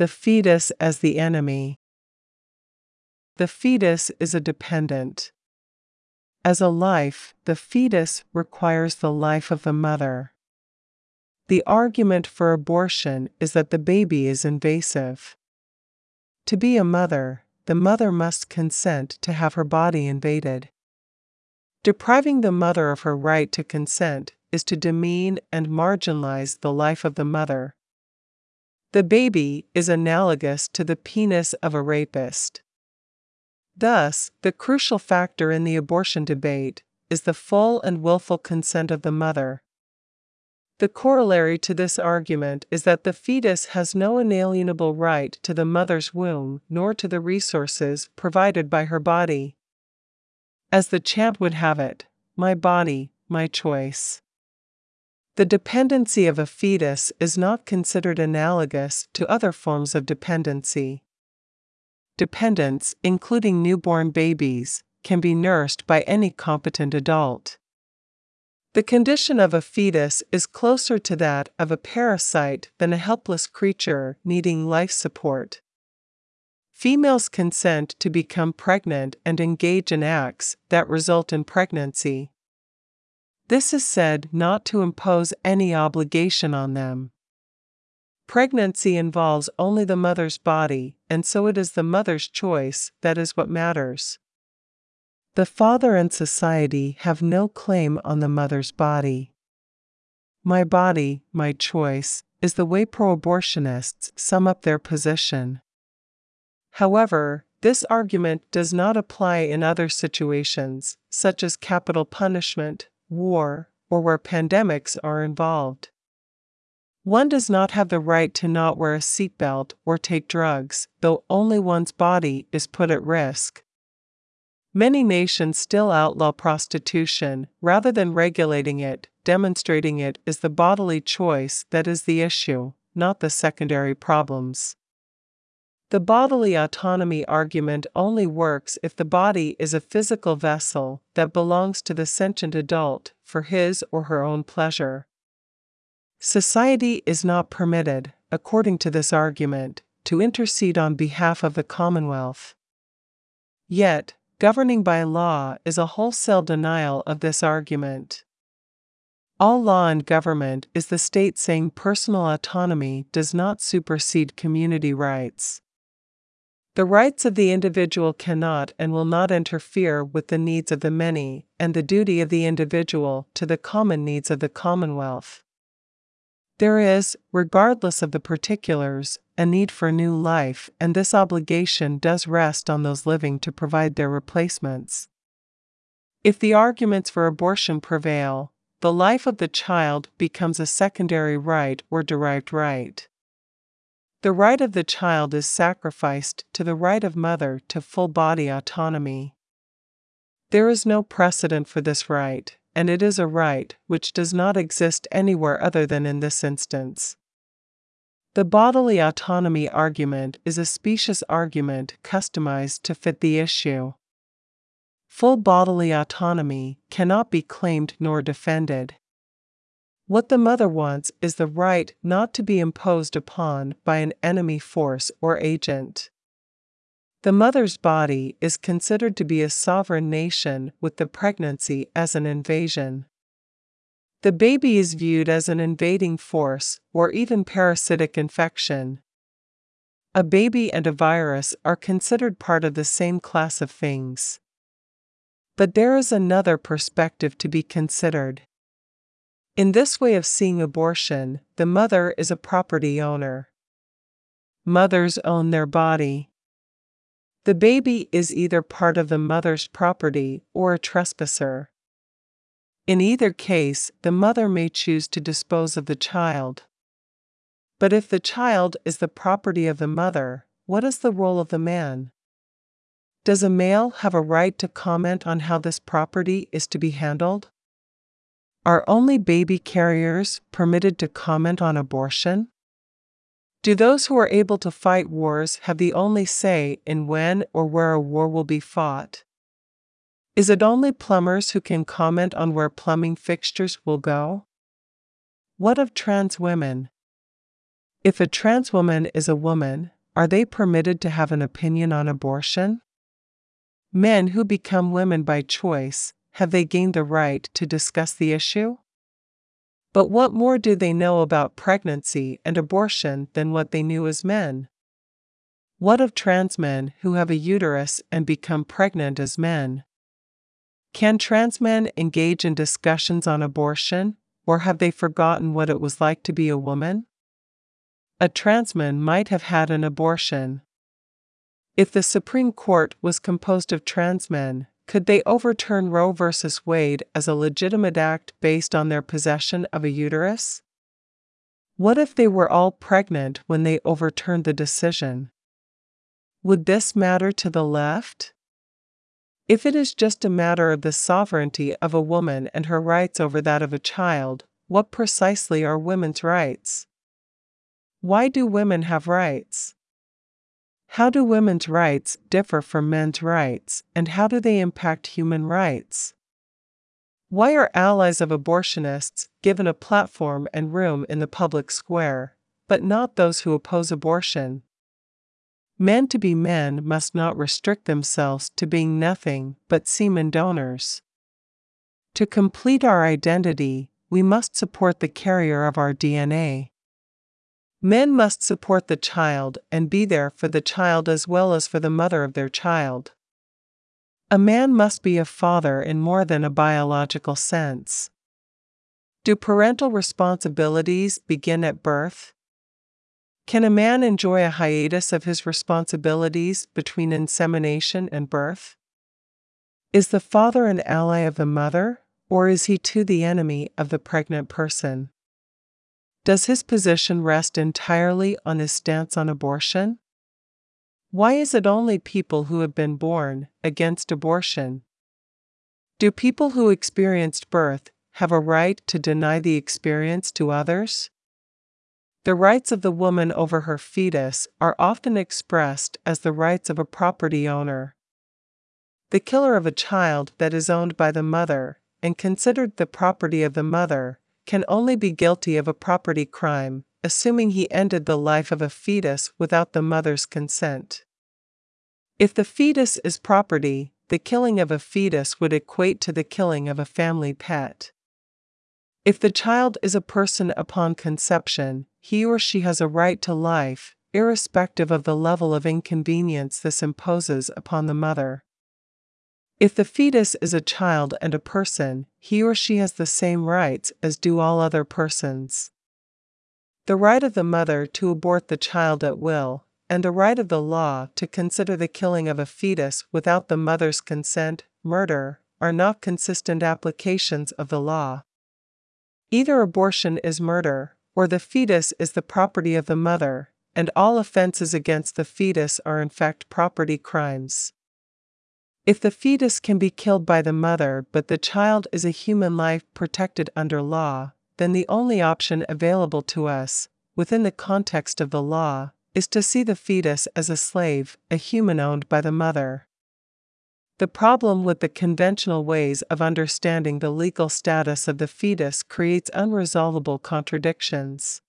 The fetus as the enemy. The fetus is a dependent. As a life, the fetus requires the life of the mother. The argument for abortion is that the baby is invasive. To be a mother, the mother must consent to have her body invaded. Depriving the mother of her right to consent is to demean and marginalize the life of the mother. The baby is analogous to the penis of a rapist. Thus, the crucial factor in the abortion debate is the full and willful consent of the mother. The corollary to this argument is that the fetus has no inalienable right to the mother's womb nor to the resources provided by her body. As the chant would have it, my body, my choice. The dependency of a fetus is not considered analogous to other forms of dependency. Dependents, including newborn babies, can be nursed by any competent adult. The condition of a fetus is closer to that of a parasite than a helpless creature needing life support. Females consent to become pregnant and engage in acts that result in pregnancy. This is said not to impose any obligation on them. Pregnancy involves only the mother's body, and so it is the mother's choice that is what matters. The father and society have no claim on the mother's body. My body, my choice, is the way pro abortionists sum up their position. However, this argument does not apply in other situations, such as capital punishment, war, or where pandemics are involved. One does not have the right to not wear a seatbelt or take drugs, though only one's body is put at risk. Many nations still outlaw prostitution rather than regulating it, demonstrating it is the bodily choice that is the issue, not the secondary problems. The bodily autonomy argument only works if the body is a physical vessel that belongs to the sentient adult for his or her own pleasure. Society is not permitted, according to this argument, to intercede on behalf of the Commonwealth. Yet, governing by law is a wholesale denial of this argument. All law and government is the state saying personal autonomy does not supersede community rights. The rights of the individual cannot and will not interfere with the needs of the many, and the duty of the individual to the common needs of the Commonwealth. There is, regardless of the particulars, a need for new life, and this obligation does rest on those living to provide their replacements. If the arguments for abortion prevail, the life of the child becomes a secondary right or derived right. The right of the child is sacrificed to the right of mother to full body autonomy. There is no precedent for this right, and it is a right which does not exist anywhere other than in this instance. The bodily autonomy argument is a specious argument customized to fit the issue. Full bodily autonomy cannot be claimed nor defended. What the mother wants is the right not to be imposed upon by an enemy force or agent. The mother's body is considered to be a sovereign nation with the pregnancy as an invasion. The baby is viewed as an invading force or even parasitic infection. A baby and a virus are considered part of the same class of things. But there is another perspective to be considered. In this way of seeing abortion, the mother is a property owner. Mothers own their body. The baby is either part of the mother's property or a trespasser. In either case, the mother may choose to dispose of the child. But if the child is the property of the mother, what is the role of the man? Does a male have a right to comment on how this property is to be handled? Are only baby carriers permitted to comment on abortion? Do those who are able to fight wars have the only say in when or where a war will be fought? Is it only plumbers who can comment on where plumbing fixtures will go? What of trans women? If a trans woman is a woman, are they permitted to have an opinion on abortion? Men who become women by choice, have they gained the right to discuss the issue? But what more do they know about pregnancy and abortion than what they knew as men? What of trans men who have a uterus and become pregnant as men? Can trans men engage in discussions on abortion, or have they forgotten what it was like to be a woman? A trans man might have had an abortion. If the Supreme Court was composed of trans men, could they overturn Roe v. Wade as a legitimate act based on their possession of a uterus? What if they were all pregnant when they overturned the decision? Would this matter to the left? If it is just a matter of the sovereignty of a woman and her rights over that of a child, what precisely are women's rights? Why do women have rights? How do women's rights differ from men's rights, and how do they impact human rights? Why are allies of abortionists given a platform and room in the public square, but not those who oppose abortion? Men to be men must not restrict themselves to being nothing but semen donors. To complete our identity, we must support the carrier of our DNA. Men must support the child and be there for the child as well as for the mother of their child. A man must be a father in more than a biological sense. Do parental responsibilities begin at birth? Can a man enjoy a hiatus of his responsibilities between insemination and birth? Is the father an ally of the mother, or is he too the enemy of the pregnant person? Does his position rest entirely on his stance on abortion? Why is it only people who have been born against abortion? Do people who experienced birth have a right to deny the experience to others? The rights of the woman over her fetus are often expressed as the rights of a property owner. The killer of a child that is owned by the mother and considered the property of the mother can only be guilty of a property crime, assuming he ended the life of a fetus without the mother's consent. If the fetus is property, the killing of a fetus would equate to the killing of a family pet. If the child is a person upon conception, he or she has a right to life, irrespective of the level of inconvenience this imposes upon the mother. If the fetus is a child and a person, he or she has the same rights as do all other persons. The right of the mother to abort the child at will, and the right of the law to consider the killing of a fetus without the mother's consent, murder, are not consistent applications of the law. Either abortion is murder, or the fetus is the property of the mother, and all offenses against the fetus are in fact property crimes. If the fetus can be killed by the mother but the child is a human life protected under law, then the only option available to us, within the context of the law, is to see the fetus as a slave, a human owned by the mother. The problem with the conventional ways of understanding the legal status of the fetus creates unresolvable contradictions.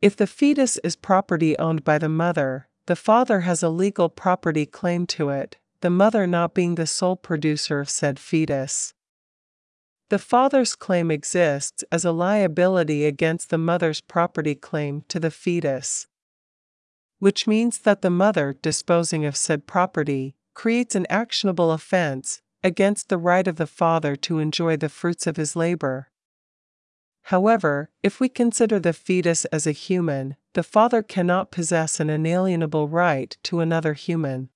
If the fetus is property owned by the mother, the father has a legal property claim to it, the mother not being the sole producer of said fetus. The father's claim exists as a liability against the mother's property claim to the fetus. Which means that the mother disposing of said property creates an actionable offense against the right of the father to enjoy the fruits of his labor. However, if we consider the fetus as a human, the father cannot possess an inalienable right to another human.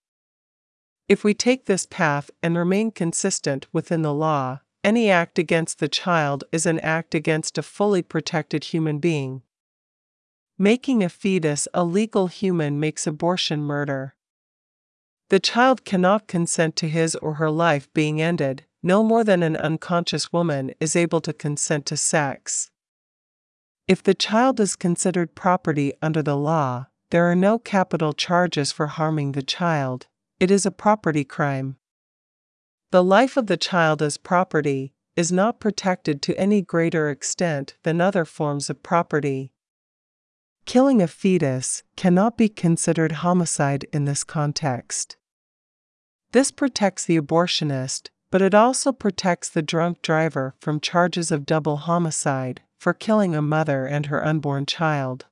If we take this path and remain consistent within the law, any act against the child is an act against a fully protected human being. Making a fetus a legal human makes abortion murder. The child cannot consent to his or her life being ended, no more than an unconscious woman is able to consent to sex. If the child is considered property under the law, there are no capital charges for harming the child, it is a property crime. The life of the child as property is not protected to any greater extent than other forms of property. Killing a fetus cannot be considered homicide in this context. This protects the abortionist, but it also protects the drunk driver from charges of double homicide for killing a mother and her unborn child.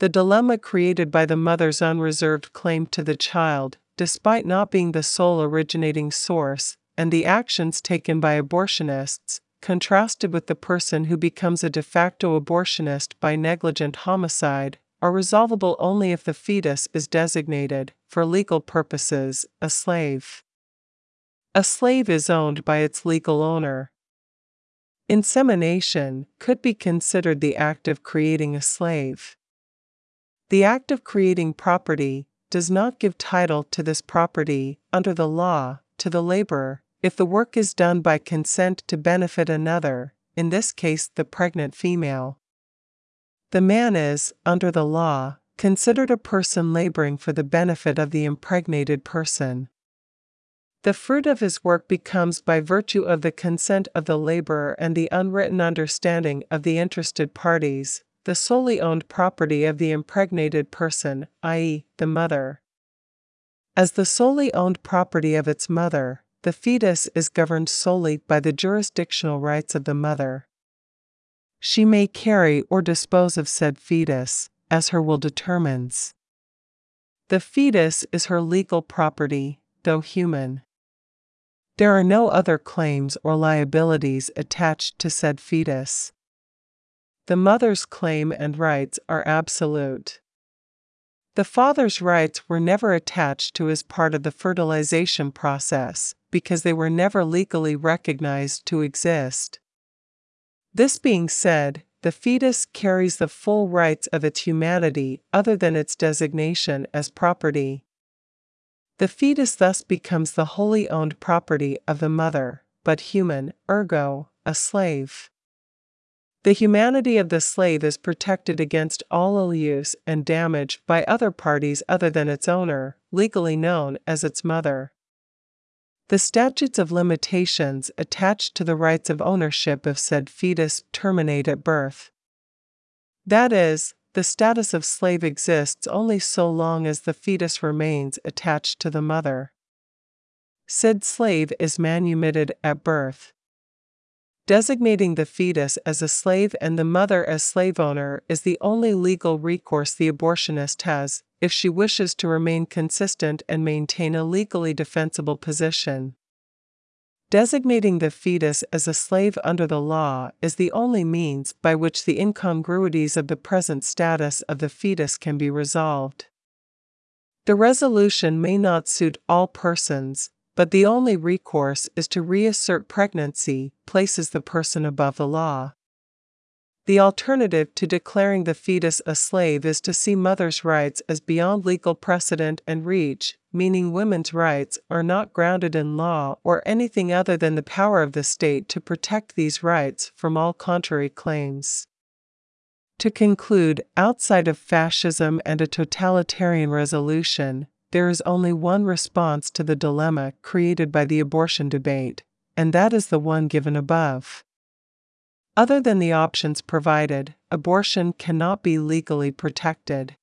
The dilemma created by the mother's unreserved claim to the child, despite not being the sole originating source, and the actions taken by abortionists, contrasted with the person who becomes a de facto abortionist by negligent homicide, are resolvable only if the fetus is designated, for legal purposes, a slave. A slave is owned by its legal owner. Insemination could be considered the act of creating a slave. The act of creating property does not give title to this property, under the law, to the laborer, if the work is done by consent to benefit another, in this case the pregnant female. The man is, under the law, considered a person laboring for the benefit of the impregnated person. The fruit of his work becomes by virtue of the consent of the laborer and the unwritten understanding of the interested parties, the solely owned property of the impregnated person, i.e., the mother. As the solely owned property of its mother, the fetus is governed solely by the jurisdictional rights of the mother. She may carry or dispose of said fetus, as her will determines. The fetus is her legal property, though human. There are no other claims or liabilities attached to said fetus. The mother's claim and rights are absolute. The father's rights were never attached to as part of the fertilization process because they were never legally recognized to exist. This being said, the fetus carries the full rights of its humanity other than its designation as property. The fetus thus becomes the wholly owned property of the mother, but human, ergo, a slave. The humanity of the slave is protected against all ill use and damage by other parties other than its owner, legally known as its mother. The statutes of limitations attached to the rights of ownership of said fetus terminate at birth. That is, the status of slave exists only so long as the fetus remains attached to the mother. Said slave is manumitted at birth. Designating the fetus as a slave and the mother as slave owner is the only legal recourse the abortionist has if she wishes to remain consistent and maintain a legally defensible position. Designating the fetus as a slave under the law is the only means by which the incongruities of the present status of the fetus can be resolved. The resolution may not suit all persons, but the only recourse is to reassert pregnancy, places the person above the law. The alternative to declaring the fetus a slave is to see mothers' rights as beyond legal precedent and reach, meaning women's rights are not grounded in law or anything other than the power of the state to protect these rights from all contrary claims. To conclude, outside of fascism and a totalitarian resolution, there is only one response to the dilemma created by the abortion debate, and that is the one given above. Other than the options provided, abortion cannot be legally protected.